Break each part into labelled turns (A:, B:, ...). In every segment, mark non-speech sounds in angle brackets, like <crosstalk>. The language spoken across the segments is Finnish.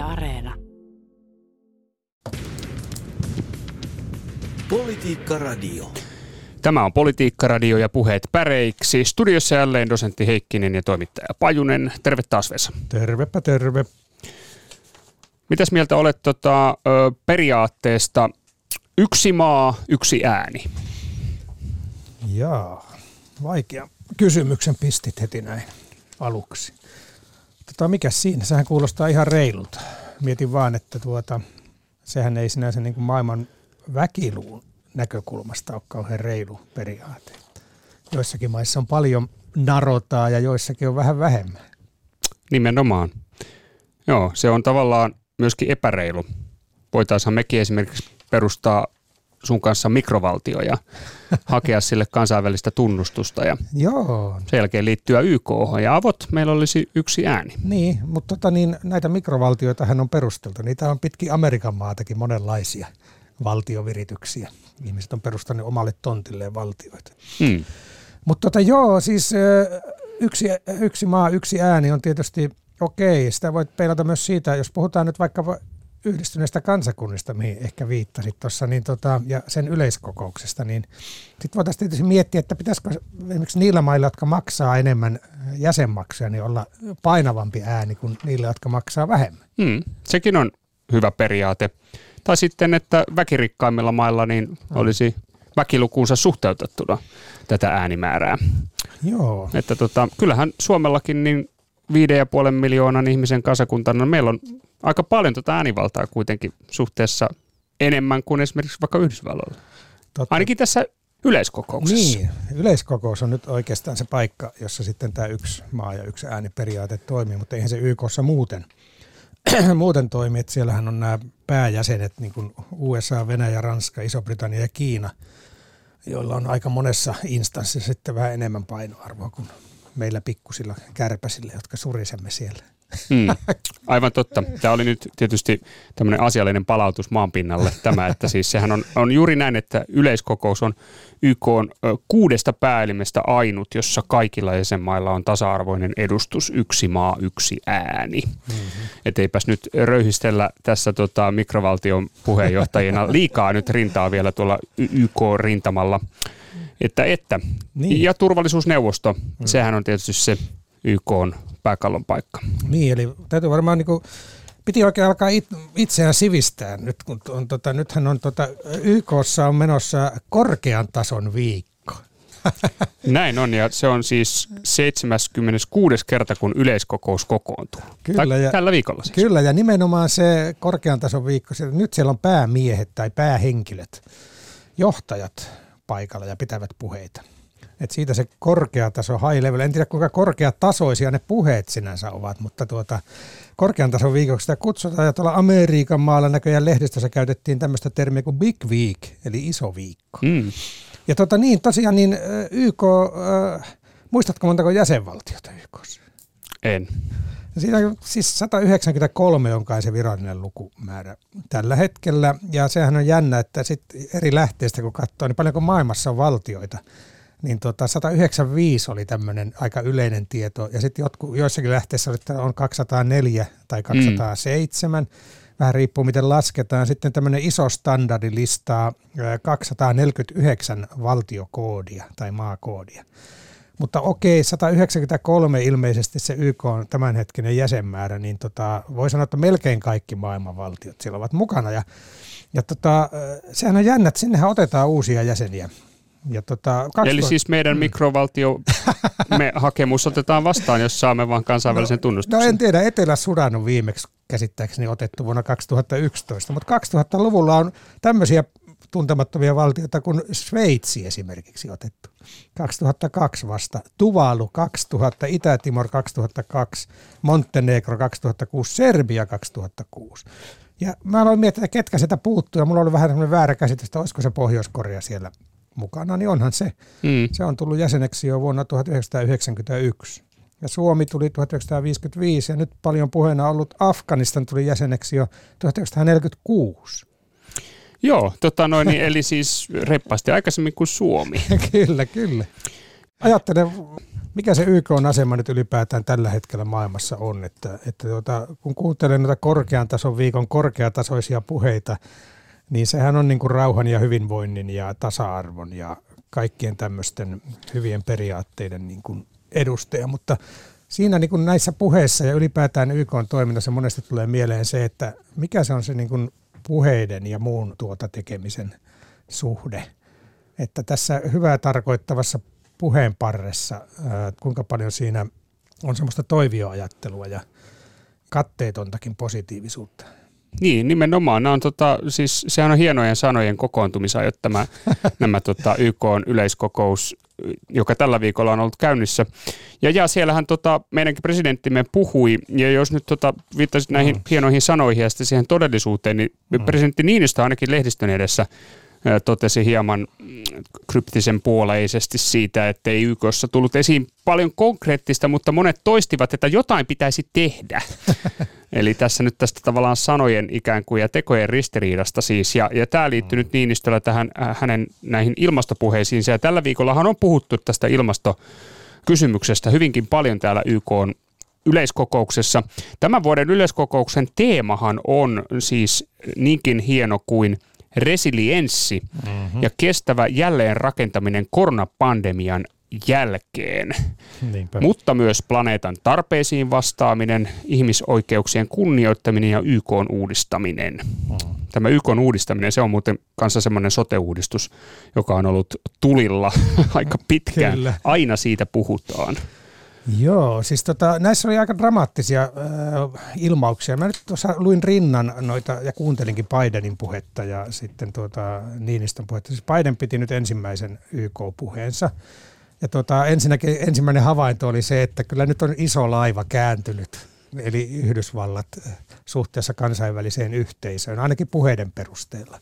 A: Yle Areena.
B: Politiikka Radio.
C: Tämä on Politiikka Radio ja puheet päreiksi. Studiossa jälleen dosentti Heikkinen ja toimittaja Pajunen. Terve taas Vesa.
D: Tervepä terve.
C: Mitäs mieltä olet tota, periaatteesta yksi maa, yksi ääni?
D: Jaa, vaikea kysymyksen pistit heti näin aluksi. Tota, mikä siinä? Sehän kuulostaa ihan reilulta. Mietin vaan, että tuota, sehän ei sinänsä niin kuin maailman väkiluun näkökulmasta ole kauhean reilu periaate. Joissakin maissa on paljon narotaa ja joissakin on vähän vähemmän.
C: Nimenomaan. Joo, se on tavallaan myöskin epäreilu. Voitaisiin mekin esimerkiksi perustaa sun kanssa mikrovaltio ja hakea <laughs> sille kansainvälistä tunnustusta ja
D: Joo,
C: sen jälkeen liittyä YK ja avot meillä olisi yksi ääni.
D: niin, mutta tota, niin, näitä mikrovaltioitahan on perusteltu. Niitä on pitkin Amerikan maatakin monenlaisia valtiovirityksiä. Ihmiset on perustanut omalle tontilleen valtioita.
C: Hmm.
D: Mutta tota, joo, siis yksi, yksi maa, yksi ääni on tietysti okei. Sitä voit peilata myös siitä, jos puhutaan nyt vaikka yhdistyneistä kansakunnista, mihin ehkä viittasit tuossa, niin tota, ja sen yleiskokouksesta, niin sitten voitaisiin tietysti miettiä, että pitäisikö esimerkiksi niillä mailla, jotka maksaa enemmän jäsenmaksuja, niin olla painavampi ääni kuin niillä, jotka maksaa vähemmän.
C: Hmm. Sekin on hyvä periaate. Tai sitten, että väkirikkaimmilla mailla niin olisi väkilukuunsa suhteutettuna tätä äänimäärää.
D: Joo,
C: Että tota, kyllähän Suomellakin niin viiden ja puolen miljoonan ihmisen kansakuntana, meillä on aika paljon tota äänivaltaa kuitenkin suhteessa enemmän kuin esimerkiksi vaikka Yhdysvalloilla.
D: totta.
C: Ainakin tässä yleiskokouksessa.
D: Niin, yleiskokous on nyt oikeastaan se paikka, jossa sitten tämä yksi maa ja yksi ääniperiaate toimii, mutta eihän se YKssa muuten, <clears throat> muuten toimi, että siellähän on nämä pääjäsenet, niin kuin USA, Venäjä, Ranska, Iso-Britannia ja Kiina, joilla on aika monessa instanssissa sitten vähän enemmän painoarvoa kuin meillä pikkusilla kärpäsillä, jotka surisemme siellä.
C: Hmm. Aivan totta. Tämä oli nyt tietysti tämmöinen asiallinen palautus maanpinnalle tämä, että siis sehän on, on juuri näin, että yleiskokous on YK on kuudesta pääelimestä ainut, jossa kaikilla jäsenmailla on tasa-arvoinen edustus, yksi maa, yksi ääni. Mm-hmm. Et eipäs nyt röyhistellä tässä tota, mikrovaltion puheenjohtajina liikaa nyt rintaa vielä tuolla YK-rintamalla. Että, että.
D: Niin.
C: Ja turvallisuusneuvosto, mm. sehän on tietysti se YK on pääkallon paikka.
D: Niin, eli täytyy varmaan niin kuin, piti oikein alkaa it, itseään sivistää. Nyt, kun on, tota, nythän on tota, YKssa on menossa korkean tason viikko. <laughs>
C: Näin on, ja se on siis 76. kerta, kun yleiskokous kokoontuu.
D: Kyllä,
C: tai
D: ja-
C: tällä viikolla siis.
D: Kyllä, ja nimenomaan se korkean tason viikko, siellä- nyt siellä on päämiehet tai päähenkilöt, johtajat paikalla ja pitävät puheita. Et siitä se korkea taso, high level, en tiedä kuinka korkeatasoisia ne puheet sinänsä ovat, mutta tuota, korkean tason viikoksi sitä kutsutaan, ja tuolla Amerikan maalla näköjään lehdistössä käytettiin tämmöistä termiä kuin big week, eli iso viikko.
C: Mm.
D: Ja tota niin, tosiaan niin YK, ö, muistatko montako jäsenvaltiota YKssa?
C: En.
D: Siinä on siis 193 on kai se virallinen lukumäärä tällä hetkellä. Ja sehän on jännä, että sit eri lähteistä kun katsoo, niin paljonko maailmassa on valtioita, niin tota 195 oli tämmöinen aika yleinen tieto. Ja sitten joissakin lähteissä oli, että on 204 tai 207. Mm. Vähän riippuu miten lasketaan. Sitten tämmöinen iso standardi listaa ö, 249 valtiokoodia tai maakoodia. Mutta okei, 193 ilmeisesti se YK on tämänhetkinen jäsenmäärä, niin tota, voi sanoa, että melkein kaikki maailman valtiot siellä ovat mukana. Ja, ja tota, sehän on jännä, että sinnehän otetaan uusia jäseniä. Ja tota, 2000
C: Eli siis meidän mikrovaltio, me hakemus otetaan vastaan, jos saamme vain kansainvälisen
D: No
C: tunnustuksen.
D: en tiedä, Etelä-Sudan on viimeksi käsittääkseni otettu vuonna 2011, mutta 2000-luvulla on tämmöisiä tuntemattomia valtioita kuin Sveitsi esimerkiksi otettu. 2002 vasta, Tuvalu 2000, Itä-Timor 2002, Montenegro 2006, Serbia 2006. Ja mä aloin miettiä, ketkä sitä puuttuu, ja mulla oli vähän semmoinen väärä käsitys, että olisiko se Pohjois-Korea siellä mukana, niin onhan se.
C: Mm.
D: Se on tullut jäseneksi jo vuonna 1991. Ja Suomi tuli 1955 ja nyt paljon puheena ollut Afganistan tuli jäseneksi jo 1946.
C: Joo, tota noin, niin, eli siis reippaasti aikaisemmin kuin Suomi. <laughs>
D: kyllä, kyllä. Ajattelen mikä se YK on asema nyt ylipäätään tällä hetkellä maailmassa on, että, että tuota, kun kuuntelen noita korkean tason viikon korkeatasoisia puheita, niin sehän on niin kuin rauhan ja hyvinvoinnin ja tasa-arvon ja kaikkien tämmöisten hyvien periaatteiden niin kuin edustaja, mutta siinä niin kuin näissä puheissa ja ylipäätään YK toiminnassa monesti tulee mieleen se, että mikä se on se niin kuin puheiden ja muun tuota tekemisen suhde. Että tässä hyvää tarkoittavassa puheenparressa, kuinka paljon siinä on semmoista toivioajattelua ja katteetontakin positiivisuutta.
C: Niin, nimenomaan. Nämä on, tota, siis, sehän on hienojen sanojen kokoontumisajat tämä, <laughs> nämä tota, YK on yleiskokous, joka tällä viikolla on ollut käynnissä. Ja, ja siellähän tota, meidänkin presidenttimme puhui, ja jos nyt tota, viittasit näihin mm. hienoihin sanoihin ja sitten siihen todellisuuteen, niin mm. presidentti Niinistö ainakin lehdistön edessä – totesi hieman kryptisen puoleisesti siitä, että ei YKssa tullut esiin paljon konkreettista, mutta monet toistivat, että jotain pitäisi tehdä. <laughs> Eli tässä nyt tästä tavallaan sanojen ikään kuin ja tekojen ristiriidasta siis. Ja, ja tämä liittyy nyt Niinistöllä tähän äh, hänen näihin ilmastopuheisiinsa. Ja tällä viikollahan on puhuttu tästä ilmastokysymyksestä hyvinkin paljon täällä YK on yleiskokouksessa. Tämän vuoden yleiskokouksen teemahan on siis niinkin hieno kuin – resilienssi mm-hmm. ja kestävä jälleenrakentaminen koronapandemian jälkeen, Niinpä. mutta myös planeetan tarpeisiin vastaaminen, ihmisoikeuksien kunnioittaminen ja YK uudistaminen. Mm. Tämä YK uudistaminen, se on muuten kanssa semmoinen sote-uudistus, joka on ollut tulilla <laughs> aika pitkään. Kyllä. Aina siitä puhutaan.
D: Joo, siis tota, näissä oli aika dramaattisia äh, ilmauksia. Mä nyt tuossa luin rinnan noita ja kuuntelinkin Bidenin puhetta ja sitten tuota Niinistön puhetta. Siis Biden piti nyt ensimmäisen YK-puheensa. Ja tota, ensinnäkin ensimmäinen havainto oli se, että kyllä nyt on iso laiva kääntynyt, eli Yhdysvallat äh, suhteessa kansainväliseen yhteisöön, ainakin puheiden perusteella.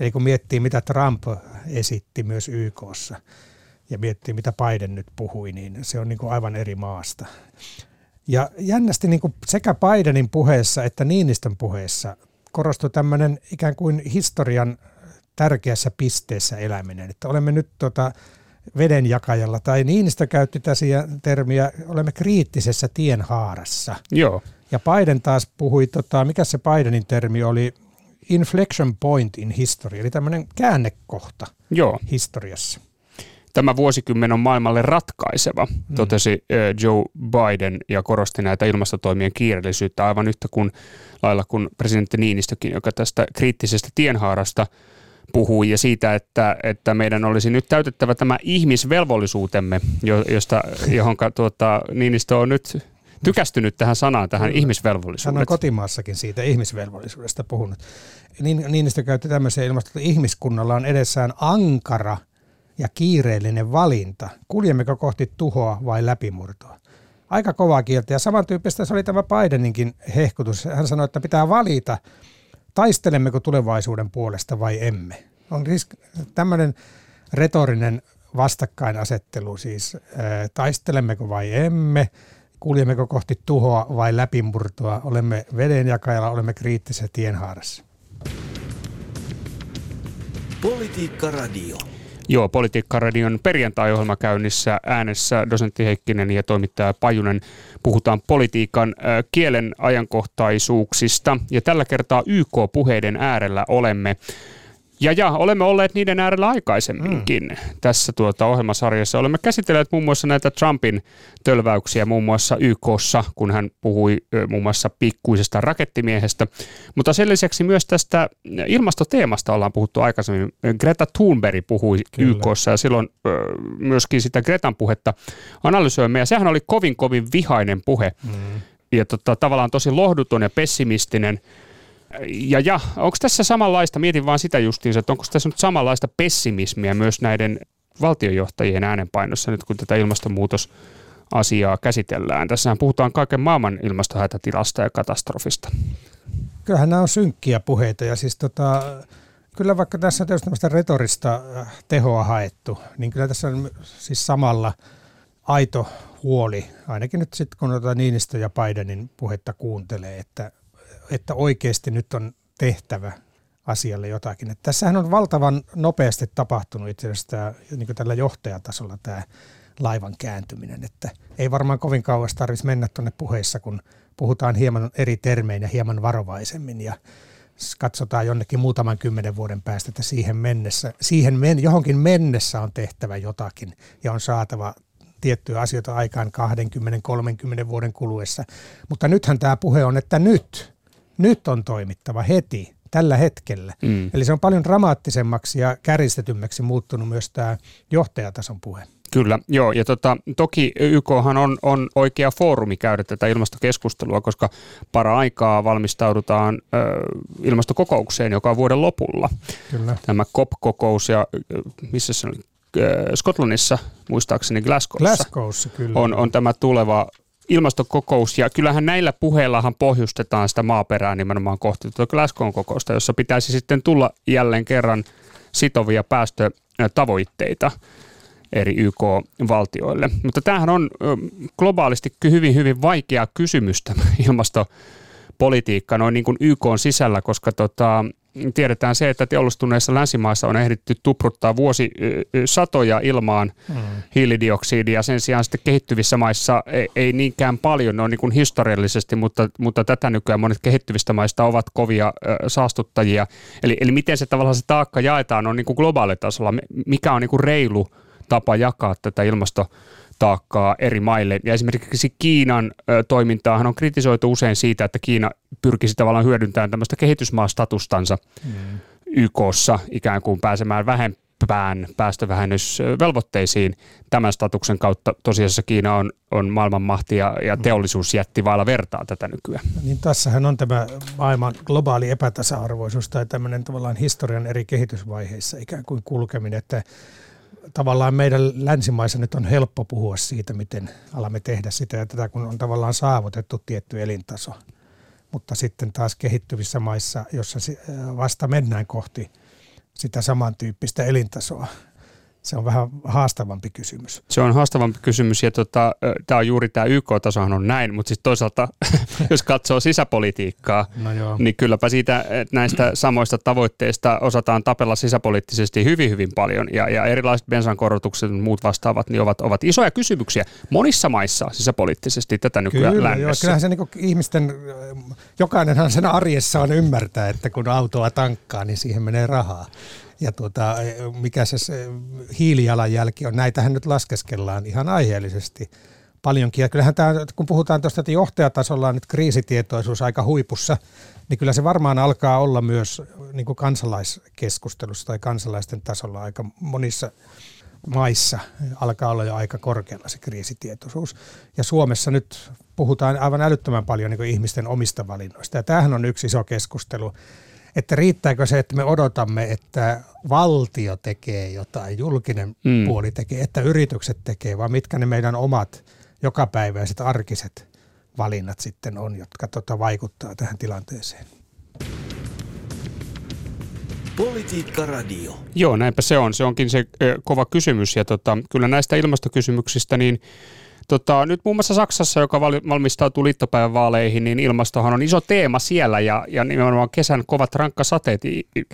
D: Eli kun miettii, mitä Trump esitti myös YKssa – ja miettii, mitä Biden nyt puhui, niin se on niin kuin aivan eri maasta. Ja jännästi niin kuin sekä Bidenin puheessa että Niinistön puheessa korostui tämmöinen ikään kuin historian tärkeässä pisteessä eläminen. Että olemme nyt tota vedenjakajalla, tai Niinistö käytti tässä termiä, olemme kriittisessä tienhaarassa.
C: Joo.
D: Ja Biden taas puhui, tota, mikä se Bidenin termi oli, inflection point in history, eli tämmöinen käännekohta Joo. historiassa
C: tämä vuosikymmen on maailmalle ratkaiseva, mm. totesi Joe Biden ja korosti näitä ilmastotoimien kiireellisyyttä aivan yhtä kuin lailla kuin presidentti Niinistökin, joka tästä kriittisestä tienhaarasta puhui ja siitä, että, että meidän olisi nyt täytettävä tämä ihmisvelvollisuutemme, josta, johon tuota, Niinistö on nyt tykästynyt tähän sanaan, tähän Kyllä. ihmisvelvollisuuteen.
D: Hän on kotimaassakin siitä ihmisvelvollisuudesta puhunut. Niin, Niinistö käytti tämmöisiä ilmastoa, että ihmiskunnalla on edessään ankara – ja kiireellinen valinta. Kuljemmeko kohti tuhoa vai läpimurtoa? Aika kovaa kieltä ja samantyyppistä se oli tämä Bideninkin hehkutus. Hän sanoi, että pitää valita, taistelemmeko tulevaisuuden puolesta vai emme. On tämmöinen retorinen vastakkainasettelu siis, taistelemmeko vai emme, kuljemmeko kohti tuhoa vai läpimurtoa, olemme vedenjakajalla, olemme kriittisessä tienhaarassa.
C: Politiikka Radio. Joo, Politiikka-radion perjantai-ohjelma käynnissä äänessä dosentti Heikkinen ja toimittaja Pajunen. Puhutaan politiikan kielen ajankohtaisuuksista ja tällä kertaa YK-puheiden äärellä olemme. Ja, ja olemme olleet niiden äärellä aikaisemminkin mm. tässä tuota ohjelmasarjassa. Olemme käsitelleet muun muassa näitä Trumpin tölväyksiä muun muassa YKssa, kun hän puhui muun muassa pikkuisesta rakettimiehestä. Mutta sen lisäksi myös tästä ilmastoteemasta ollaan puhuttu aikaisemmin. Greta Thunberg puhui Kyllä. YKssa ja silloin myöskin sitä Gretan puhetta analysoimme. Ja sehän oli kovin kovin vihainen puhe. Mm. Ja tota, tavallaan tosi lohduton ja pessimistinen – ja, ja onko tässä samanlaista, mietin vaan sitä justiinsa, että onko tässä nyt samanlaista pessimismiä myös näiden valtiojohtajien äänenpainossa nyt, kun tätä ilmastonmuutos asiaa käsitellään. Tässähän puhutaan kaiken maailman ilmastohätätilasta ja katastrofista.
D: Kyllähän nämä on synkkiä puheita ja siis tota, kyllä vaikka tässä on tämmöistä retorista äh, tehoa haettu, niin kyllä tässä on siis samalla aito huoli, ainakin nyt sitten kun Niinistö ja Bidenin puhetta kuuntelee, että että oikeasti nyt on tehtävä asialle jotakin. Että tässähän on valtavan nopeasti tapahtunut itse asiassa tämä, niin tällä johtajatasolla tämä laivan kääntyminen. Että ei varmaan kovin kauas tarvitsisi mennä tuonne puheissa, kun puhutaan hieman eri termein ja hieman varovaisemmin ja katsotaan jonnekin muutaman kymmenen vuoden päästä, että siihen mennessä, siihen men, johonkin mennessä on tehtävä jotakin ja on saatava tiettyjä asioita aikaan 20-30 vuoden kuluessa. Mutta nythän tämä puhe on, että nyt, nyt on toimittava heti, tällä hetkellä. Mm. Eli se on paljon dramaattisemmaksi ja käristetymmäksi muuttunut myös tämä johtajatason puhe.
C: Kyllä, joo. Ja tota, toki YKhan on, on oikea foorumi käydä tätä ilmastokeskustelua, koska para-aikaa valmistaudutaan ö, ilmastokokoukseen, joka on vuoden lopulla. Kyllä. Tämä COP-kokous ja missä se oli? Skotlannissa, muistaakseni Glasgowssa,
D: Glasgowssa kyllä.
C: On, on tämä tuleva ilmastokokous, ja kyllähän näillä puheillahan pohjustetaan sitä maaperää nimenomaan kohti tuota Glasgown kokousta, jossa pitäisi sitten tulla jälleen kerran sitovia päästötavoitteita eri YK-valtioille. Mutta tämähän on globaalisti hyvin, hyvin vaikea kysymys tämä <laughs> ilmastopolitiikka noin niin kuin YK on sisällä, koska tota, tiedetään se, että teollistuneissa länsimaissa on ehditty tupruttaa vuosi satoja ilmaan mm. hiilidioksidia. Sen sijaan sitten kehittyvissä maissa ei, ei niinkään paljon, ne on niin kuin historiallisesti, mutta, mutta tätä nykyään monet kehittyvistä maista ovat kovia saastuttajia. Eli, eli miten se tavallaan se taakka jaetaan on niin kuin globaalitasolla, mikä on niin kuin reilu tapa jakaa tätä ilmasto taakkaa eri maille. Ja esimerkiksi Kiinan ö, toimintaahan on kritisoitu usein siitä, että Kiina pyrkisi tavallaan hyödyntämään tämmöistä kehitysmaastatustansa mm. YKssa ikään kuin pääsemään vähempään päästövähennysvelvoitteisiin tämän statuksen kautta. Tosiasiassa Kiina on, on maailmanmahti ja, ja mm. teollisuusjätti vailla vertaa tätä nykyään.
D: Niin tässähän on tämä maailman globaali epätasa-arvoisuus tai tämmöinen tavallaan historian eri kehitysvaiheissa ikään kuin kulkeminen, että tavallaan meidän länsimaissa nyt on helppo puhua siitä, miten alamme tehdä sitä ja tätä, kun on tavallaan saavutettu tietty elintaso. Mutta sitten taas kehittyvissä maissa, jossa vasta mennään kohti sitä samantyyppistä elintasoa, se on vähän haastavampi kysymys.
C: Se on haastavampi kysymys ja tota, tämä on juuri tämä YK-tasohan on näin, mutta sitten toisaalta <laughs> jos katsoo sisäpolitiikkaa, no niin kylläpä siitä näistä samoista tavoitteista osataan tapella sisäpoliittisesti hyvin hyvin paljon. Ja, ja erilaiset bensankorotukset ja muut vastaavat niin ovat, ovat isoja kysymyksiä monissa maissa sisäpoliittisesti tätä nykyään
D: Kyllä, joo, kyllähän se niin ihmisten, jokainenhan sen arjessaan ymmärtää, että kun autoa tankkaa, niin siihen menee rahaa ja tuota, mikä se, se hiilijalanjälki on. Näitähän nyt laskeskellaan ihan aiheellisesti paljonkin. Ja kyllähän tämä, kun puhutaan tuosta, että johtajatasolla on nyt kriisitietoisuus aika huipussa, niin kyllä se varmaan alkaa olla myös niin kuin kansalaiskeskustelussa tai kansalaisten tasolla aika monissa maissa alkaa olla jo aika korkealla se kriisitietoisuus. Ja Suomessa nyt puhutaan aivan älyttömän paljon niin ihmisten omista valinnoista. Ja tämähän on yksi iso keskustelu että riittääkö se, että me odotamme, että valtio tekee jotain, julkinen mm. puoli tekee, että yritykset tekee, vai mitkä ne meidän omat jokapäiväiset arkiset valinnat sitten on, jotka tota vaikuttaa tähän tilanteeseen.
C: Politiikka Radio. Joo, näinpä se on. Se onkin se ö, kova kysymys. Ja tota, kyllä näistä ilmastokysymyksistä, niin Tota, nyt muun muassa Saksassa, joka valmistautuu liittopäivän vaaleihin, niin ilmastohan on iso teema siellä ja, ja nimenomaan kesän kovat rankkasateet,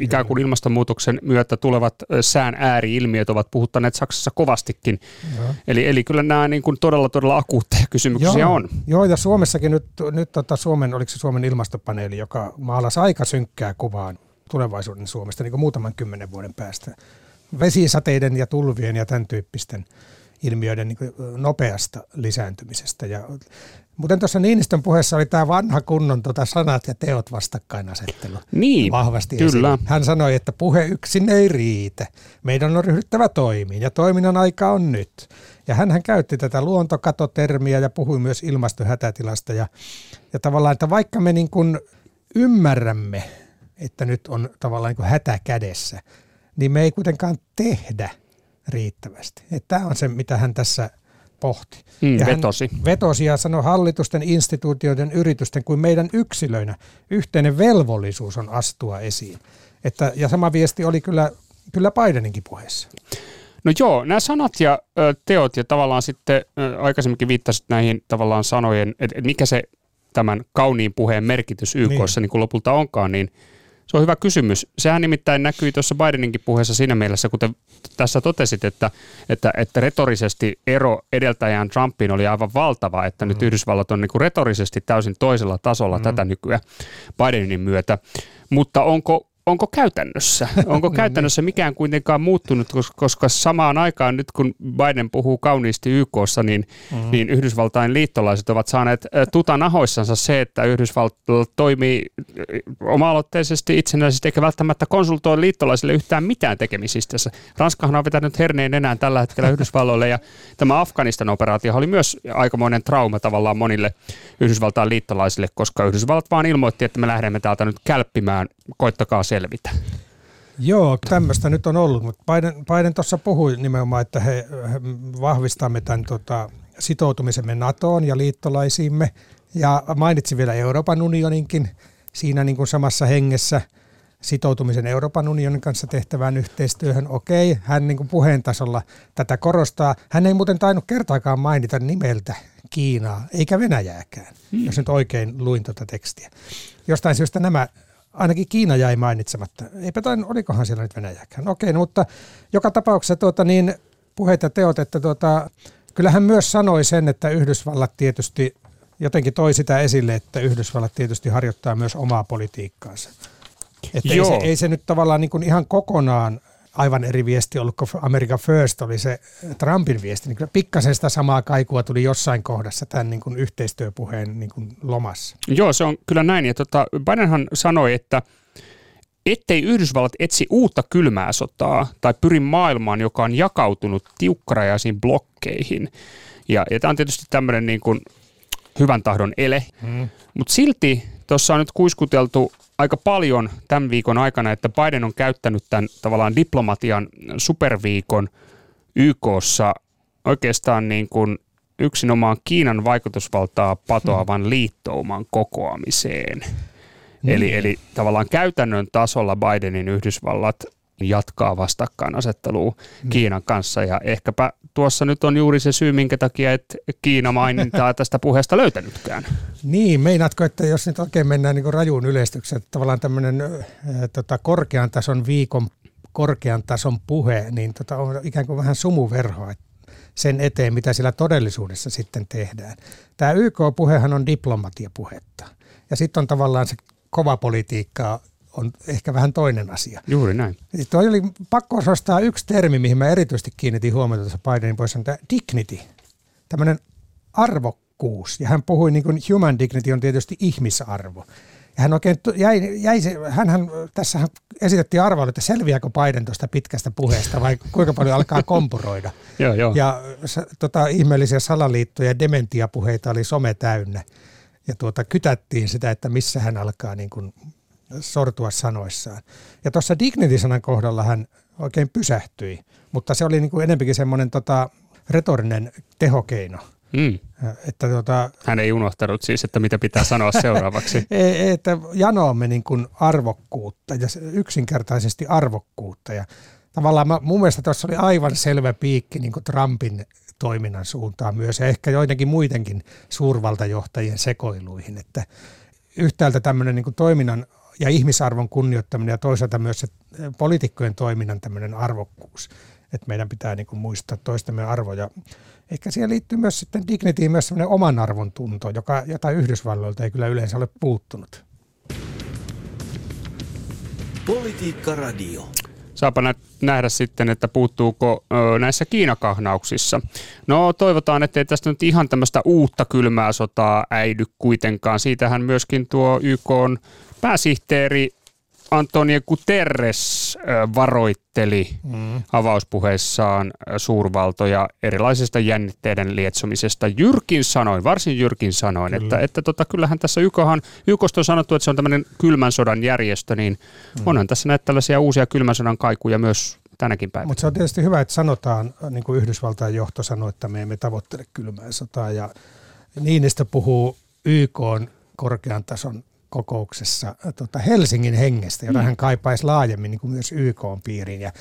C: ikään kuin ilmastonmuutoksen myötä tulevat sään ääriilmiöt ovat puhuttaneet Saksassa kovastikin. Eli, eli kyllä nämä niin kuin todella todella akuutteja kysymyksiä
D: Joo.
C: on.
D: Joo, ja Suomessakin nyt, nyt tota Suomen, oliko se Suomen ilmastopaneeli, joka maalasi aika synkkää kuvaa tulevaisuuden Suomesta niin kuin muutaman kymmenen vuoden päästä. Vesisateiden ja tulvien ja tämän tyyppisten – ilmiöiden niin nopeasta lisääntymisestä. Ja, muuten tuossa Niinistön puheessa oli tämä vanha kunnon tota sanat ja teot vastakkainasettelu
C: niin,
D: vahvasti kyllä. Esiin. Hän sanoi, että puhe yksin ei riitä. Meidän on ryhdyttävä toimiin ja toiminnan aika on nyt. Ja hän käytti tätä luontokatotermiä ja puhui myös ilmastohätätilasta. Ja, ja tavallaan, että vaikka me niin kuin ymmärrämme, että nyt on tavallaan niin kuin hätä kädessä, niin me ei kuitenkaan tehdä – riittävästi. Tämä on se, mitä hän tässä pohti.
C: Mm, ja vetosi.
D: Hän vetosi ja sanoi hallitusten, instituutioiden, yritysten kuin meidän yksilöinä yhteinen velvollisuus on astua esiin. Että, ja sama viesti oli kyllä, kyllä Bideninkin puheessa.
C: No joo, nämä sanat ja ö, teot ja tavallaan sitten ö, aikaisemminkin viittasit näihin tavallaan sanojen, että et mikä se tämän kauniin puheen merkitys YKssa niin. niin kuin lopulta onkaan, niin Se on hyvä kysymys. Sehän nimittäin näkyi tuossa Bideninkin puheessa siinä mielessä, kuten tässä totesit, että, että, että retorisesti ero edeltäjään Trumpiin oli aivan valtava, että mm. nyt Yhdysvallat on niin kuin retorisesti täysin toisella tasolla mm. tätä nykyään Bidenin myötä. Mutta onko onko käytännössä? Onko <laughs> käytännössä mikään kuitenkaan muuttunut, koska samaan aikaan nyt kun Biden puhuu kauniisti YKssa, niin, mm-hmm. niin Yhdysvaltain liittolaiset ovat saaneet tuta nahoissansa se, että Yhdysvallat toimii oma-aloitteisesti itsenäisesti eikä välttämättä konsultoi liittolaisille yhtään mitään tekemisistä. Ranskahan on vetänyt herneen enää tällä hetkellä Yhdysvalloille ja tämä Afganistan-operaatio oli myös aikamoinen trauma tavallaan monille Yhdysvaltain liittolaisille, koska Yhdysvallat vaan ilmoitti, että me lähdemme täältä nyt kälppimään, koittakaa se selvitä.
D: Joo, tämmöistä nyt on ollut, mutta Biden, Biden tuossa puhui nimenomaan, että he, he vahvistamme tämän tota, sitoutumisemme NATOon ja liittolaisiimme ja mainitsi vielä Euroopan unioninkin siinä niin kuin samassa hengessä sitoutumisen Euroopan unionin kanssa tehtävään yhteistyöhön. Okei, hän niin kuin puheen tasolla tätä korostaa. Hän ei muuten tainnut kertaakaan mainita nimeltä Kiinaa, eikä Venäjääkään, hmm. jos nyt oikein luin tuota tekstiä. Jostain syystä nämä ainakin Kiina jäi mainitsematta. Eipä tain, olikohan siellä nyt Venäjäkään. Okei, no, mutta joka tapauksessa tuota, niin puheet ja teot, että tuota, kyllähän myös sanoi sen, että Yhdysvallat tietysti jotenkin toi sitä esille, että Yhdysvallat tietysti harjoittaa myös omaa politiikkaansa. Että ei, se, ei se nyt tavallaan niin kuin ihan kokonaan aivan eri viesti ollut kuin America First oli se Trumpin viesti. Niin kyllä pikkasen sitä samaa kaikua tuli jossain kohdassa tämän niin kuin yhteistyöpuheen niin kuin lomassa.
C: Joo, se on kyllä näin. Ja tota, Bidenhan sanoi, että ettei Yhdysvallat etsi uutta kylmää sotaa tai pyri maailmaan, joka on jakautunut tiukkarajaisiin blokkeihin. Ja, ja tämä on tietysti tämmöinen niin kuin hyvän tahdon ele, hmm. mutta silti tuossa on nyt kuiskuteltu aika paljon tämän viikon aikana, että Biden on käyttänyt tämän tavallaan diplomatian superviikon YKssa oikeastaan niin kuin yksinomaan Kiinan vaikutusvaltaa patoavan hmm. liittouman kokoamiseen. Niin. Eli, eli tavallaan käytännön tasolla Bidenin Yhdysvallat jatkaa vastakkainasettelua mm. Kiinan kanssa ja ehkäpä tuossa nyt on juuri se syy, minkä takia et Kiina mainintaa tästä puheesta löytänytkään.
D: Niin, meinaatko, että jos nyt oikein mennään niin rajuun yleistykseen, että tavallaan tämmöinen äh, tota, korkean tason viikon korkean tason puhe, niin tota, on ikään kuin vähän sumuverhoa sen eteen, mitä sillä todellisuudessa sitten tehdään. Tämä YK-puhehan on diplomatiapuhetta. Ja sitten on tavallaan se kova politiikkaa on ehkä vähän toinen asia.
C: Juuri näin.
D: Tuo oli pakko ostaa yksi termi, mihin mä erityisesti kiinnitin huomiota tuossa Bidenin poissa, on tämä dignity, tämmöinen arvokkuus. Ja hän puhui, niin kuin human dignity on tietysti ihmisarvo. Ja hän oikein jäi, jäi se, hänhän, tässä hän esitettiin arvoa, että selviääkö Biden tuosta pitkästä puheesta vai <laughs> kuinka paljon alkaa kompuroida. <laughs>
C: joo, joo.
D: Ja tota, ihmeellisiä salaliittoja ja dementiapuheita oli some täynnä. Ja tuota, kytättiin sitä, että missä hän alkaa niin kuin sortua sanoissaan. Ja tuossa Dignity-sanan kohdalla hän oikein pysähtyi, mutta se oli niin kuin enempikin semmoinen tota, retorinen tehokeino. Mm.
C: Että tota, Hän ei unohtanut siis, että mitä pitää sanoa <laughs> seuraavaksi.
D: ei, että janoomme niin kuin arvokkuutta ja yksinkertaisesti arvokkuutta. Ja tavallaan mä, mun mielestä tuossa oli aivan selvä piikki niin kuin Trumpin toiminnan suuntaan myös ja ehkä joidenkin muidenkin suurvaltajohtajien sekoiluihin, että yhtäältä tämmöinen niin toiminnan ja ihmisarvon kunnioittaminen ja toisaalta myös se eh, poliitikkojen toiminnan tämmöinen arvokkuus, että meidän pitää niin kuin muistaa toistemme arvoja. Ehkä siihen liittyy myös sitten dignitiin myös semmoinen oman arvon tunto, joka, jota Yhdysvalloilta ei kyllä yleensä ole puuttunut.
C: Politiikka Radio. Saapa nähdä sitten, että puuttuuko näissä Kiinakahnauksissa. No toivotaan, ettei tästä nyt ihan tämmöistä uutta kylmää sotaa äidy kuitenkaan. Siitähän myöskin tuo YK on pääsihteeri Antonio Guterres varoitteli mm. avauspuheessaan suurvaltoja erilaisista jännitteiden lietsomisesta. Jyrkin sanoin, varsin jyrkin sanoin, Kyllä. että, että tota, kyllähän tässä YKhan, YKsta on sanottu, että se on tämmöinen kylmän sodan järjestö, niin mm. onhan tässä näitä tällaisia uusia kylmän sodan kaikuja myös tänäkin päivänä.
D: Mutta se on tietysti hyvä, että sanotaan, niin kuin Yhdysvaltain johto sanoi, että me emme tavoittele kylmää sotaa ja Niinistö puhuu YK korkean tason kokouksessa tota Helsingin hengestä, jota mm. hän kaipaisi laajemmin niin kuin myös YK piiriin. Ja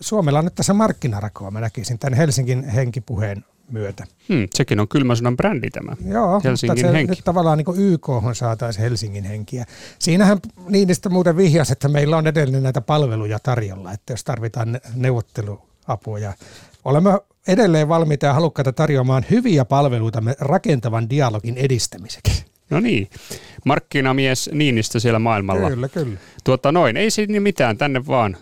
D: Suomella on nyt tässä markkinarakoa, mä näkisin tämän Helsingin henkipuheen myötä.
C: Hmm, sekin on kylmä sodan brändi tämä.
D: Joo,
C: Helsingin
D: mutta se
C: henki.
D: nyt tavallaan niin YK saataisiin Helsingin henkiä. Siinähän Niinistö muuten vihjasi, että meillä on edelleen näitä palveluja tarjolla, että jos tarvitaan ne- neuvotteluapua ja olemme edelleen valmiita ja halukkaita tarjoamaan hyviä palveluita me rakentavan dialogin edistämiseksi.
C: No niin, markkinamies Niinistö siellä maailmalla.
D: Kyllä, kyllä.
C: Tuota noin, ei siinä mitään, tänne vaan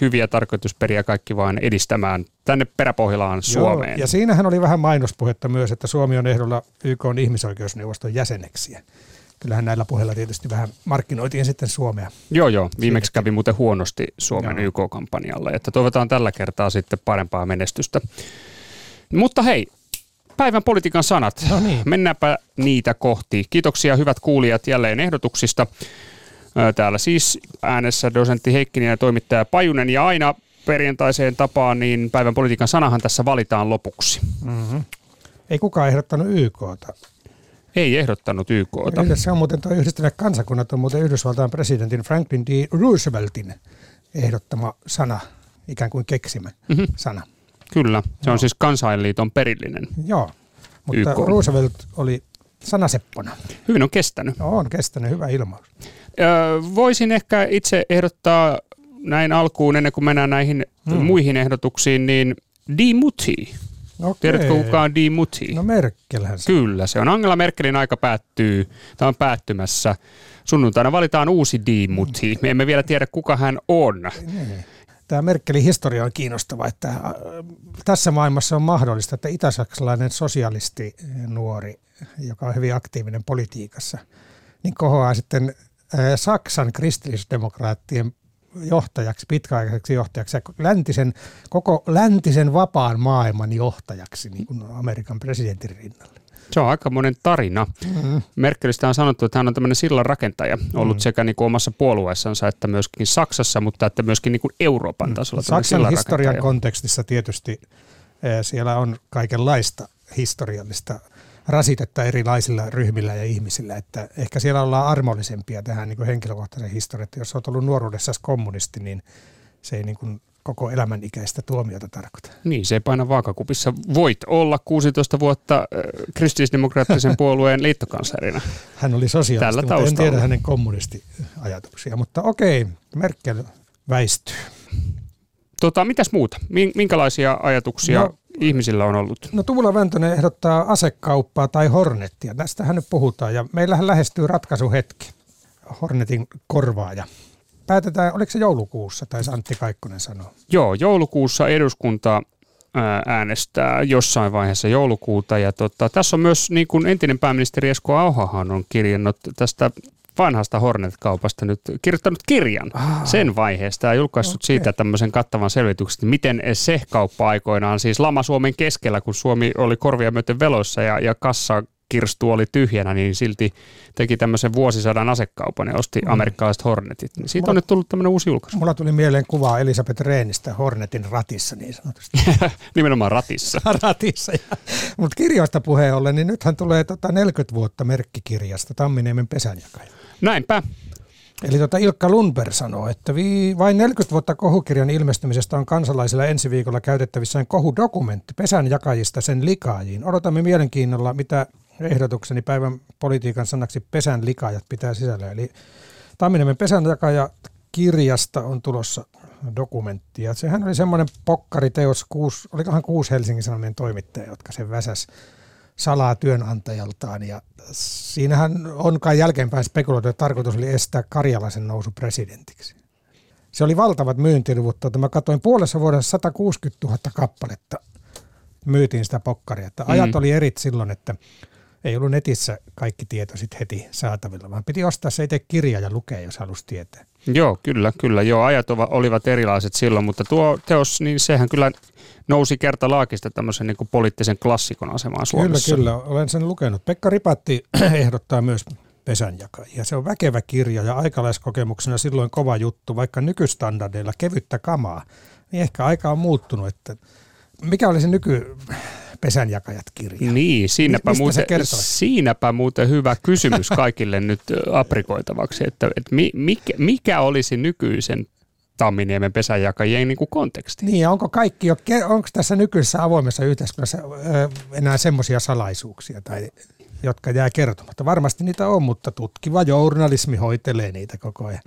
C: hyviä tarkoitusperiä kaikki vaan edistämään tänne peräpohjolaan Suomeen.
D: Joo, ja siinähän oli vähän mainospuhetta myös, että Suomi on ehdolla YK on ihmisoikeusneuvoston jäseneksi. Kyllähän näillä puheilla tietysti vähän markkinoitiin sitten Suomea.
C: Joo, joo. Viimeksi kävi muuten huonosti Suomen
D: Joo.
C: YK-kampanjalla, että toivotaan tällä kertaa sitten parempaa menestystä. Mutta hei, päivän politiikan sanat.
D: No niin.
C: Mennäänpä niitä kohti. Kiitoksia hyvät kuulijat jälleen ehdotuksista. Täällä siis äänessä dosentti Heikkinen ja toimittaja Pajunen ja aina perjantaiseen tapaan, niin päivän politiikan sanahan tässä valitaan lopuksi.
D: Mm-hmm. Ei kukaan ehdottanut YKta.
C: Ei ehdottanut YKta.
D: Yhdessä se on muuten tuo yhdistyneet kansakunnat on muuten Yhdysvaltain presidentin Franklin D. Rooseveltin ehdottama sana, ikään kuin keksimä
C: Mhm.
D: sana.
C: Kyllä, se on siis kansainliiton perillinen.
D: Joo, mutta
C: YK.
D: Roosevelt oli sanaseppona.
C: Hyvin on kestänyt.
D: On kestänyt hyvä ilmaus.
C: Öö, voisin ehkä itse ehdottaa näin alkuun, ennen kuin mennään näihin
D: Hmm.
C: muihin ehdotuksiin, niin Dimuti.
D: Okei.
C: Tiedätkö kuka on Dimuti?
D: No Merkelhän se.
C: Kyllä, se on Angela Merkelin aika päättyy, tämä on päättymässä. Sunnuntaina valitaan uusi Dimuti. Me emme vielä tiedä, kuka hän on.
D: Niin. Tämä Merkelin historia on kiinnostava, että äh, tässä maailmassa on mahdollista, että itäsaksalainen sosialisti nuori, joka on hyvin aktiivinen politiikassa, niin kohoaa sitten äh, Saksan kristillisdemokraattien johtajaksi, pitkäaikaiseksi johtajaksi ja läntisen, koko läntisen vapaan maailman johtajaksi niin kuin Amerikan presidentin rinnalle.
C: Se on aika monen tarina.
D: Mm-hmm.
C: Merkelistä on sanottu, että hän on tämmöinen sillan rakentaja, ollut mm. sekä niin kuin omassa puolueessansa että myöskin Saksassa, mutta että myöskin niin kuin Euroopan tasolla. tämmöinen
D: Saksan historian kontekstissa tietysti eh, siellä on kaikenlaista historiallista rasitetta erilaisilla ryhmillä ja ihmisillä, että ehkä siellä ollaan armollisempia tähän niin kuin henkilökohtaisen historiaan, että jos olet ollut nuoruudessa kommunisti, niin se ei niin kuin koko elämän ikäistä tuomiota tarkoita.
C: Niin, se ei paina vaakakupissa. Voit olla 16 vuotta äh, kristillisdemokraattisen <laughs> puolueen liittokanslerina.
D: Hän oli sosiaalisti,
C: Tällä
D: mutta en tiedä hänen kommunistiajatuksia, mutta okei, Merkel väistyy.
C: Tota, mitäs muuta? Min- Minkälaisia ajatuksia
D: no,
C: ihmisillä on ollut?
D: No Tuula Väntönen ehdottaa asekauppaa tai Hornettia. Tästähän nyt puhutaan ja meillähän lähestyy ratkaisuhetki. Hornetin korvaaja. Päätetään, oliko se joulukuussa, tai Antti Kaikkonen sanoo.
C: Joo, joulukuussa eduskunta ää, äänestää jossain vaiheessa joulukuuta. Ja tota, tässä on myös niin kuin entinen pääministeri Esko Auhahan on kirjannut tästä vanhasta Hornet-kaupasta nyt kirjoittanut kirjan
D: Ah.
C: sen vaiheesta ja julkaissut
D: Okei.
C: siitä tämmöisen kattavan selvityksen, että miten se kauppa aikoinaan, siis lama Suomen keskellä, kun Suomi oli korvia myöten veloissa ja, ja kassa kirstu oli tyhjänä, niin silti teki tämmöisen vuosisadan asekaupan ja osti
D: Mm.
C: amerikkalaiset Hornetit. Niin siitä
D: Mulla-
C: on nyt tullut tämmöinen uusi julkaisu.
D: Mulla tuli mieleen kuva Elisabeth Rehnistä Hornetin ratissa niin sanotusti. <laughs>
C: Nimenomaan ratissa. <laughs>
D: ratissa. Mutta kirjoista puheen ollen, niin nythän tulee tota 40 vuotta merkkikirjasta Tamminiemen pesänjakaja.
C: Näinpä.
D: Eli tota Ilkka Lundberg sanoo, että vi- vain 40 vuotta kohukirjan ilmestymisestä on kansalaisilla ensi viikolla käytettävissään kohudokumentti pesänjakajista sen likaajiin. Odotamme mielenkiinnolla, mitä ehdotukseni päivän politiikan sanaksi pesän likaajat pitää sisällä. Eli Tamminiemen pesänjakaja kirjasta on tulossa dokumentti. Ja sehän oli semmoinen pokkariteos, kuusi, olikohan kuusi Helsingin Sanomien toimittaja, jotka sen väsäs salaa työnantajaltaan. Ja siinähän on kai jälkeenpäin spekuloitu, että tarkoitus oli estää Karjalaisen nousu presidentiksi. Se oli valtavat myyntiluvut. Tuota, mä katsoin puolessa vuodessa 160 000 kappaletta myytiin sitä pokkaria. Että ajat
C: Mm.
D: oli erit silloin, että ei ollut netissä kaikki tieto sit heti saatavilla, vaan piti ostaa se itse kirja ja lukea, jos halusi tietää.
C: Joo, kyllä, kyllä. Joo, ajat olivat erilaiset silloin, mutta tuo teos, niin sehän kyllä nousi kertalaakista tämmöisen niin kuin poliittisen klassikon asemaan Suomessa.
D: Kyllä, kyllä. Olen sen lukenut. Pekka Ripatti <clears throat> ehdottaa myös pesänjakajia. Se on väkevä kirja ja aikalaiskokemuksena silloin kova juttu, vaikka nykystandardeilla kevyttä kamaa. Niin ehkä aika on muuttunut, että mikä oli se nyky pesänjakajat kirja?
C: Niin, siinäpä
D: Mistä se
C: muuten, siinäpä muuten hyvä kysymys kaikille nyt aprikoitavaksi, että, että mi, mikä, mikä olisi nykyisen Tamminiemen pesänjakajien niin kuin konteksti.
D: Niin, ja onko kaikki jo, onko tässä nykyisessä avoimessa yhteiskunnassa enää semmoisia salaisuuksia, tai, jotka jää kertomatta? Varmasti niitä on, mutta tutkiva journalismi hoitelee niitä koko ajan.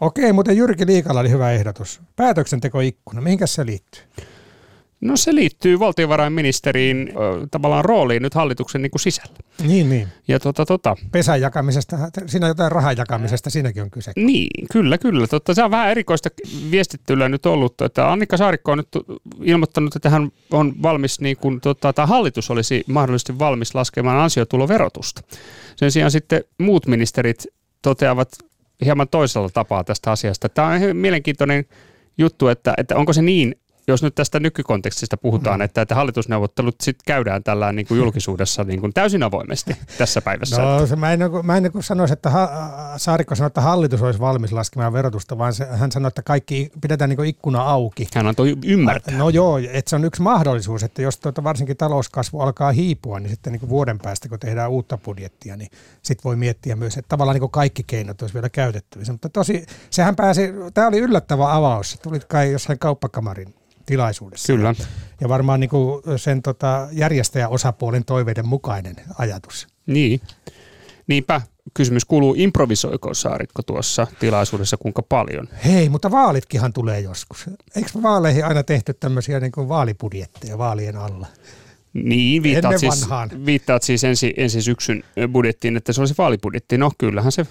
D: Okei, mutta Jyrki Liikalla oli hyvä ehdotus. Päätöksentekoikkuna, mihinkä se liittyy?
C: No se liittyy valtiovarainministeriin tavallaan rooliin nyt hallituksen niin kuin sisällä.
D: Niin, niin.
C: Ja tota, tota.
D: Pesän jakamisesta, siinä jotain rahan jakamisesta, siinäkin on kyse.
C: Niin, kyllä, kyllä. Totta, se on vähän erikoista viestittelyä nyt ollut, että Annika Saarikko on nyt ilmoittanut, että hän on valmis, niin kuin, tota, tai hallitus olisi mahdollisesti valmis laskemaan ansiotuloverotusta. Sen sijaan sitten muut ministerit toteavat hieman toisella tapaa tästä asiasta. Tämä on mielenkiintoinen juttu, että, että onko se niin, jos nyt tästä nykykontekstista puhutaan, mm. että, että hallitusneuvottelut sitten käydään tällä niin kuin julkisuudessa niin kuin täysin avoimesti tässä päivässä.
D: No, se, mä en, mä en sanoisi, että ha, Saarikko sanoi, että hallitus olisi valmis laskemaan verotusta, vaan se, hän sanoi, että kaikki pidetään niin ikkuna auki.
C: Hän antoi ymmärtää.
D: No joo, että se on yksi mahdollisuus, että jos tuota, varsinkin talouskasvu alkaa hiipua, niin sitten niin vuoden päästä, kun tehdään uutta budjettia, niin sitten voi miettiä myös, että tavallaan niin kaikki keinot olisi vielä käytettävissä. Mutta tosi, sehän pääsi, tämä oli yllättävä avaus, tulit kai jossain kauppakamarin tilaisuudessa.
C: Kyllä.
D: Ja varmaan niin kuin sen tota, järjestäjäosapuolen toiveiden mukainen ajatus.
C: Niin. Niinpä kysymys kuuluu, improvisoiko Saarikko tuossa tilaisuudessa kuinka paljon?
D: Hei, mutta vaalitkinhan tulee joskus. Eikö vaaleihin aina tehty tämmöisiä niin kuin vaalibudjetteja vaalien alla?
C: Niin, viittaat siis, viittaat siis ensi, ensi syksyn budjettiin, että se olisi vaalibudjetti. No kyllähän se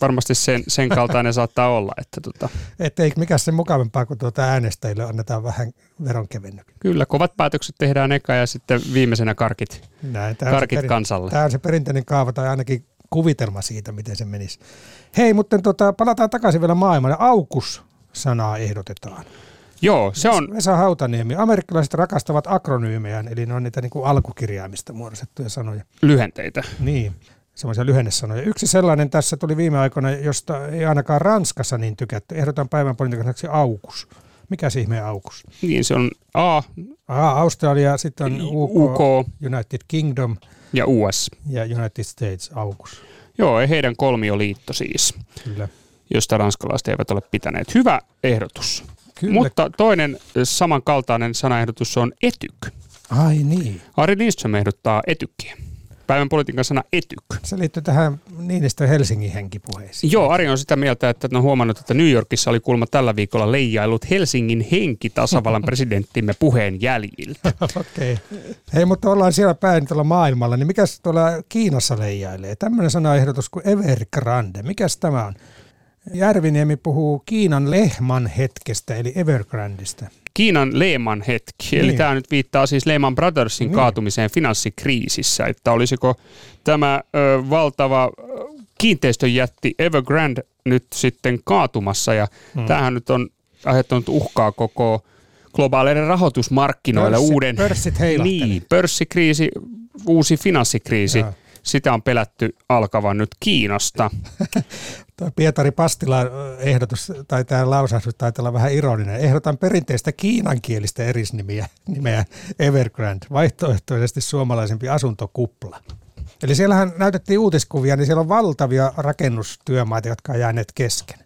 C: varmasti sen, sen kaltainen saattaa olla. Että tota.
D: Et ei mikä se mukavampaa, kun tuota äänestäjille annetaan vähän veronkevennyksiä.
C: Kyllä, kovat päätökset tehdään eka ja sitten viimeisenä karkit, Näin, karkit perin, kansalle.
D: Tämä on se perinteinen kaava tai ainakin kuvitelma siitä, miten se menisi. Hei, mutta tota, palataan takaisin vielä maailmalle. Aukus-sanaa ehdotetaan.
C: Joo, se on...
D: Vesa Hautaniemi. Amerikkalaiset rakastavat akronyymejä, eli ne on niitä niin kuin alkukirjaimista muodostettuja sanoja.
C: Lyhenteitä.
D: Niin semmoisia lyhennesanoja. Yksi sellainen tässä tuli viime aikoina, josta ei ainakaan Ranskassa niin tykätty. Ehdotan päivän politiikaksi aukus. Mikä se ihmeen aukus?
C: Niin, se on A.
D: A, Australia, sitten on UK, UK, United Kingdom.
C: Ja US.
D: Ja United States aukus.
C: Joo, heidän kolmioliitto siis. Kyllä. Josta ranskalaiset eivät ole pitäneet. Hyvä ehdotus. Kyllä. Mutta toinen samankaltainen sanaehdotus on etyk.
D: Ai niin.
C: Ari Lindström ehdottaa etykkiä päivän politiikan sana etyk.
D: Se liittyy tähän Niinistö Helsingin henkipuheisiin.
C: Joo, Ari on sitä mieltä, että on huomannut, että New Yorkissa oli kulma tällä viikolla leijailut Helsingin henki tasavallan <laughs> presidenttimme puheen jäljiltä. <laughs>
D: Okei. Okay. Hei, mutta ollaan siellä päin tuolla maailmalla, niin mikäs tuolla Kiinassa leijailee? Tämmöinen sanaehdotus kuin Evergrande. Mikäs tämä on? Järviniemi puhuu Kiinan lehman hetkestä, eli Evergrandista.
C: Kiinan Lehman hetki. Niin. Eli tämä nyt viittaa siis Lehman Brothersin niin. kaatumiseen finanssikriisissä. Että olisiko tämä ö, valtava kiinteistöjätti Evergrande nyt sitten kaatumassa. Ja hmm. tämähän nyt on aiheuttanut uhkaa koko globaaleille rahoitusmarkkinoille
D: Pörssi,
C: uuden...
D: Pörssit
C: Niin, pörssikriisi, uusi finanssikriisi. Ja. Sitä on pelätty alkavan nyt Kiinasta. <laughs>
D: Tuo Pietari Pastila ehdotus tai tämä lausahdus taitaa olla vähän ironinen. Ehdotan perinteistä kiinankielistä erisnimiä nimeä Evergrande, vaihtoehtoisesti suomalaisempi asuntokupla. Eli siellähän näytettiin uutiskuvia, niin siellä on valtavia rakennustyömaita, jotka on jääneet kesken.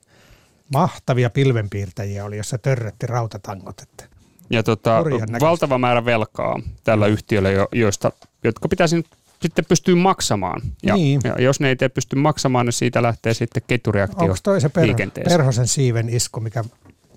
D: Mahtavia pilvenpiirtäjiä oli, jossa törrötti rautatangot. Että
C: ja tota, valtava määrä velkaa tällä yhtiöllä, joista, jotka pitäisi nyt sitten pystyy maksamaan. Ja, niin. ja jos ne ei tee pysty maksamaan, niin siitä lähtee sitten ketjureaktio Onko toi se per,
D: perhosen siiven isku, mikä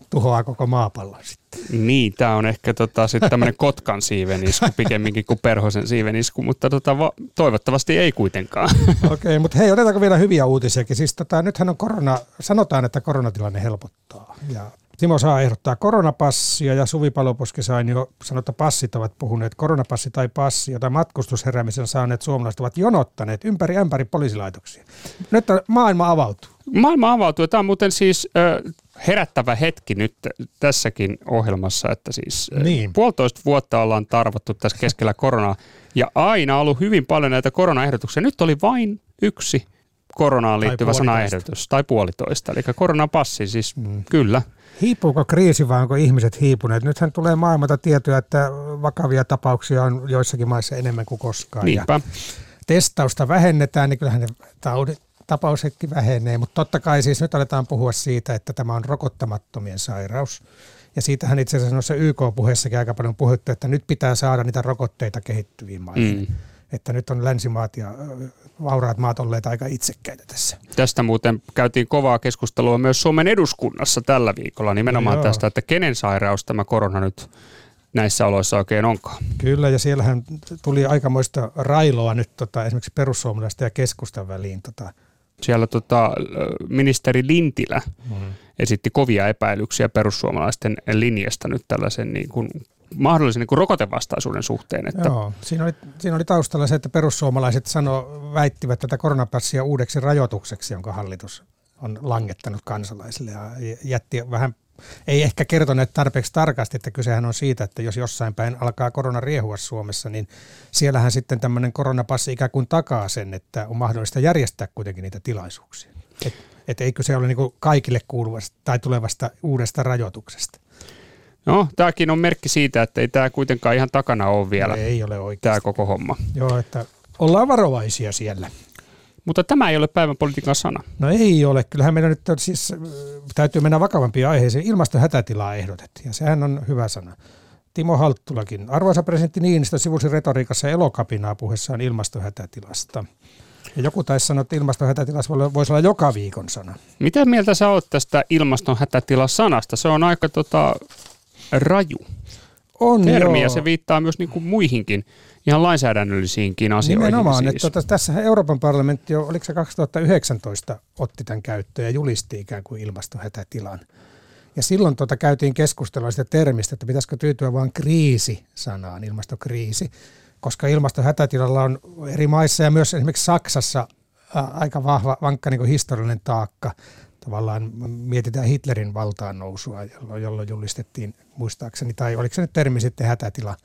D: tuhoaa koko maapallon sitten?
C: Niin, tämä on ehkä tota, sitten tämmöinen <laughs> kotkan siiven isku pikemminkin kuin perhosen siiven isku, mutta tota, va- toivottavasti ei kuitenkaan.
D: Okei, <laughs> okay, mutta hei, otetaanko vielä hyviä uutisiakin? Siis tota, nythän on korona, sanotaan, että koronatilanne helpottaa ja Timo saa ehdottaa koronapassia ja Suvi Paloposki sain jo sanoa, että passit ovat puhuneet. Koronapassi tai passi, jota matkustusheräämisen saaneet suomalaiset ovat jonottaneet ympäri ämpäri poliisilaitoksia. Nyt maailma avautuu.
C: Maailma avautuu. Tämä on muuten siis ö, herättävä hetki nyt tässäkin ohjelmassa, että siis niin. puolitoista vuotta ollaan tarvottu tässä keskellä koronaa ja aina ollut hyvin paljon näitä koronaehdotuksia. Nyt oli vain yksi koronaan liittyvä tai sanaehdotus tai puolitoista, eli koronapassi siis mm. kyllä.
D: Hiipuuko kriisi vai onko ihmiset hiipuneet? Nythän tulee maailmalta tietoa, että vakavia tapauksia on joissakin maissa enemmän kuin koskaan.
C: Niinpä. Ja
D: testausta vähennetään, niin kyllähän ne taudit, tapaushetki vähenee, mutta totta kai siis nyt aletaan puhua siitä, että tämä on rokottamattomien sairaus. Ja siitähän itse asiassa noissa YK-puheessakin aika paljon puhuttu, että nyt pitää saada niitä rokotteita kehittyviin maihin. Mm. Että nyt on länsimaat ja vauraat maat olleet aika itsekkäitä tässä.
C: Tästä muuten käytiin kovaa keskustelua myös Suomen eduskunnassa tällä viikolla, nimenomaan no tästä, että kenen sairaus tämä korona nyt näissä oloissa oikein onkaan.
D: Kyllä, ja siellähän tuli aikamoista railoa nyt tota, esimerkiksi perussuomalaisten ja keskustan väliin. Tota.
C: Siellä tota, ministeri Lintilä mm-hmm. esitti kovia epäilyksiä perussuomalaisten linjasta nyt tällaisen niin kuin mahdollisen niin kuin rokotevastaisuuden suhteen. Että
D: Joo, siinä oli, siinä oli taustalla se, että perussuomalaiset sano, väittivät tätä koronapassia uudeksi rajoitukseksi, jonka hallitus on langettanut kansalaisille ja jätti vähän ei ehkä kertoneet tarpeeksi tarkasti, että kysehän on siitä, että jos jossain päin alkaa korona riehua Suomessa, niin siellähän sitten tämmöinen koronapassi ikään kuin takaa sen, että on mahdollista järjestää kuitenkin niitä tilaisuuksia. Et, et eikö se ole niin kaikille kuuluvasta tai tulevasta uudesta rajoituksesta?
C: No, tämäkin on merkki siitä, että ei tämä kuitenkaan ihan takana ole vielä.
D: Ei ole oikein.
C: Tämä koko homma.
D: Joo, että ollaan varovaisia siellä.
C: Mutta tämä ei ole päivän politiikan sana.
D: No ei ole. Kyllähän meidän nyt on, siis, täytyy mennä vakavampiin aiheisiin. Ilmastohätätilaa ehdotettiin ja sehän on hyvä sana. Timo Halttulakin. Arvoisa presidentti Niinistö sivusi retoriikassa elokapinaa puheessaan ilmastohätätilasta. Ja joku taisi sanoa, että ilmastohätätilassa voisi olla joka viikon sana.
C: Mitä mieltä sä oot tästä ilmastohätätilasanasta? Se on aika tota, raju
D: on,
C: termi
D: joo.
C: ja se viittaa myös niin kuin muihinkin ihan lainsäädännöllisiinkin asioihin.
D: Nimenomaan,
C: siis.
D: että tota, tässä Euroopan parlamentti jo, oliko se 2019, otti tämän käyttöön ja julisti ikään kuin ilmastohätätilan. Ja silloin tota, käytiin keskustelua sitä termistä, että pitäisikö tyytyä vain kriisi-sanaan, ilmastokriisi, koska ilmastohätätilalla on eri maissa ja myös esimerkiksi Saksassa aika vahva, vankka niin historiallinen taakka tavallaan mietitään Hitlerin valtaan nousua, jolloin, julistettiin muistaakseni, tai oliko se nyt termi sitten hätätila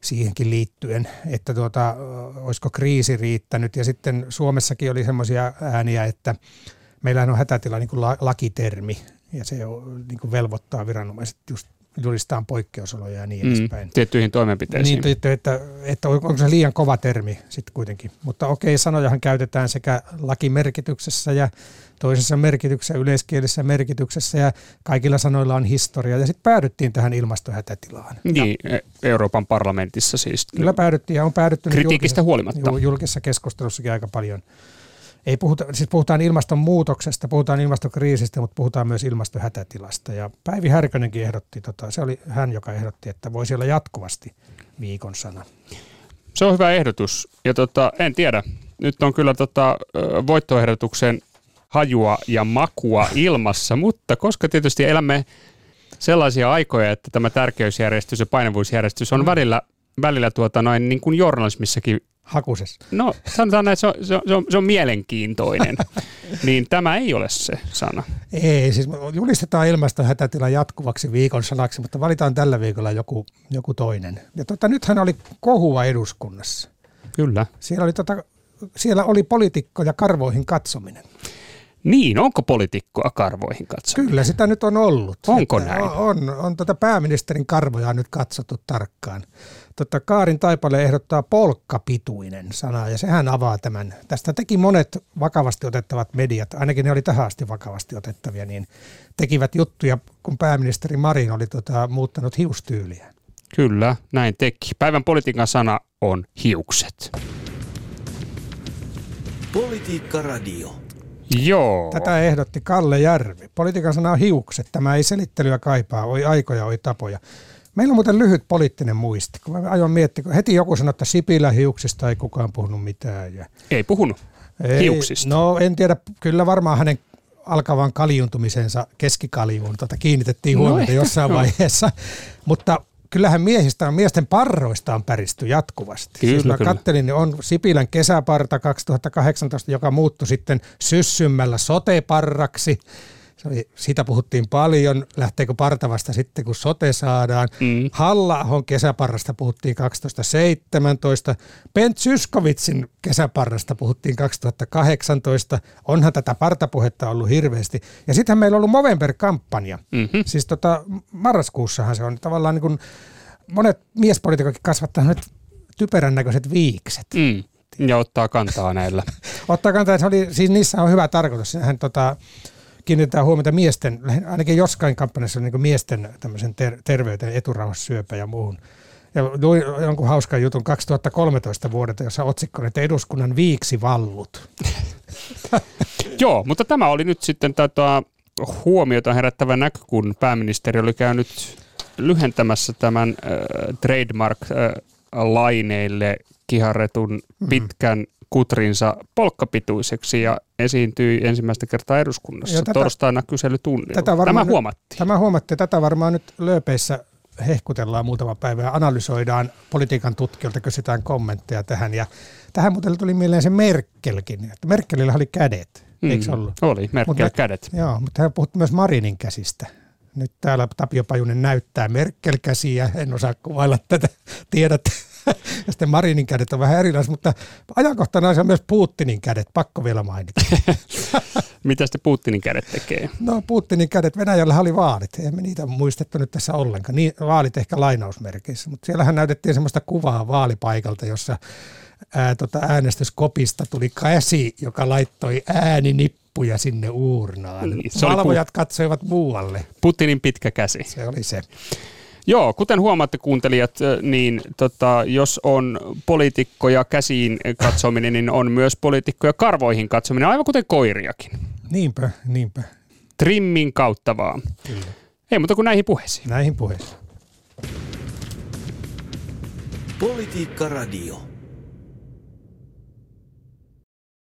D: siihenkin liittyen, että tuota, olisiko kriisi riittänyt. Ja sitten Suomessakin oli semmoisia ääniä, että meillä on hätätila niin kuin lakitermi, ja se niin kuin velvoittaa viranomaiset just julistaan poikkeusoloja ja niin mm, edespäin.
C: Tiettyihin toimenpiteisiin.
D: Niin, että, että, että onko se liian kova termi sitten kuitenkin. Mutta okei, sanojahan käytetään sekä lakimerkityksessä ja toisessa merkityksessä, yleiskielisessä merkityksessä ja kaikilla sanoilla on historia. Ja sitten päädyttiin tähän ilmastohätätilaan.
C: Niin, ja, e- Euroopan parlamentissa siis.
D: Kyllä päädyttiin ja on päädytty
C: kritiikistä huolimatta.
D: Julkisessa keskustelussakin aika paljon. Ei puhuta, siis puhutaan ilmastonmuutoksesta, puhutaan ilmastokriisistä, mutta puhutaan myös ilmastohätätilasta. Ja Päivi Härkönenkin ehdotti, tota, se oli hän, joka ehdotti, että voisi olla jatkuvasti viikon sana.
C: Se on hyvä ehdotus. Ja tota, en tiedä, nyt on kyllä tota, voittoehdotuksen hajua ja makua ilmassa, mutta koska tietysti elämme sellaisia aikoja, että tämä tärkeysjärjestys ja painavuusjärjestys on mm. välillä, välillä tuota noin niin kuin journalismissakin
D: hakusessa.
C: No sanotaan näin, että se on, se on, se on mielenkiintoinen. <laughs> niin tämä ei ole se sana.
D: Ei, siis julistetaan ilmastohätätila jatkuvaksi viikon sanaksi, mutta valitaan tällä viikolla joku, joku toinen. Ja tota, nythän oli kohua eduskunnassa.
C: Kyllä.
D: Siellä oli, tota, siellä oli poliitikkoja karvoihin katsominen.
C: Niin, onko poliitikkoa karvoihin katsominen?
D: Kyllä, sitä nyt on ollut.
C: Onko näin?
D: On, on, on tota pääministerin karvoja nyt katsottu tarkkaan. Tota, Kaarin Taipale ehdottaa polkkapituinen sana ja sehän avaa tämän. Tästä teki monet vakavasti otettavat mediat, ainakin ne oli tähän asti vakavasti otettavia, niin tekivät juttuja, kun pääministeri Marin oli tota, muuttanut hiustyyliä.
C: Kyllä, näin teki. Päivän politiikan sana on hiukset.
A: Politiikka Radio.
C: Joo.
D: Tätä ehdotti Kalle Järvi. Politiikan sana on hiukset. Tämä ei selittelyä kaipaa. Oi aikoja, oi tapoja. Meillä on muuten lyhyt poliittinen muisti. Kun mä aion miettiä, kun heti joku sanoi, että Sipilä hiuksista ei kukaan puhunut mitään. Ja...
C: Ei puhunut ei, hiuksista.
D: No en tiedä, kyllä varmaan hänen alkavan kaljuntumisensa keskikaljuun tota, kiinnitettiin no huomiota no, jossain vaiheessa. Mutta kyllähän miehistä, miesten parroista on päristy jatkuvasti.
C: Kyllä,
D: siis mä
C: kyllä.
D: kattelin, niin on Sipilän kesäparta 2018, joka muuttui sitten syssymmällä soteparraksi. Se oli, siitä puhuttiin paljon, lähteekö partavasta sitten kun sote saadaan. Mm. halla kesäparrasta puhuttiin 2017, Bent Syskovitsin kesäparrasta puhuttiin 2018. Onhan tätä partapuhetta ollut hirveästi. Ja sitten meillä on ollut Movember-kampanja. Mm-hmm. Siis tota, marraskuussahan se on tavallaan niin kuin, monet miespolitiikokin kasvattaa nyt typerän näköiset viikset. Mm
C: Ja ottaa kantaa näillä. <laughs>
D: Ottaa kantaa, että se oli, siis niissä on hyvä tarkoitus. Hän tota, kiinnitetään huomiota miesten, ainakin jossain kampanjassa niin miesten ter- terveyteen, eturauhassyöpä ja muuhun. Ja luin jonkun hauskan jutun 2013 vuodelta, jossa otsikko että eduskunnan viiksi vallut. <laughs>
C: Joo, mutta tämä oli nyt sitten tätä huomiota herättävä näkö, kun pääministeri oli käynyt lyhentämässä tämän äh, trademark-laineille kiharretun mm. pitkän mm. Kutrinsa polkkapituiseksi ja esiintyi ensimmäistä kertaa eduskunnassa tätä, torstaina kyselytunnilla. Tätä tämä huomattiin.
D: Tämä huomattiin. Tätä varmaan nyt lööpeissä hehkutellaan muutama päivä ja analysoidaan politiikan tutkijoilta, kysytään kommentteja tähän. Ja tähän muuten tuli mieleen se Merkelkin, että Merkelillä oli kädet, mm, eikö ollut?
C: Oli, Merkel mutta, kädet.
D: Joo, mutta hän puhuttu myös Marinin käsistä. Nyt täällä Tapio Pajunen näyttää Merkel-käsiä, en osaa kuvailla tätä, tiedät. <laughs> ja sitten Marinin kädet on vähän erilaiset, mutta ajankohtana on myös Putinin kädet, pakko vielä mainita. <laughs>
C: Mitä sitten Putinin kädet tekee?
D: No Putinin kädet, Venäjällä oli vaalit, emme niitä muistettu nyt tässä ollenkaan, niin, vaalit ehkä lainausmerkeissä, mutta siellähän näytettiin semmoista kuvaa vaalipaikalta, jossa ää, tota äänestyskopista tuli käsi, joka laittoi ääninippuja sinne uurnaan. Niin, Valvojat pu- katsoivat muualle.
C: Putinin pitkä käsi.
D: Se oli se.
C: Joo, kuten huomaatte kuuntelijat, niin tota, jos on poliitikkoja käsiin katsominen, niin on myös poliitikkoja karvoihin katsominen, aivan kuten koiriakin.
D: Niinpä, niinpä.
C: Trimmin kautta vaan. Kyllä. Ei muuta kuin näihin puheisiin.
D: Näihin puheisiin.
A: Politiikka Radio.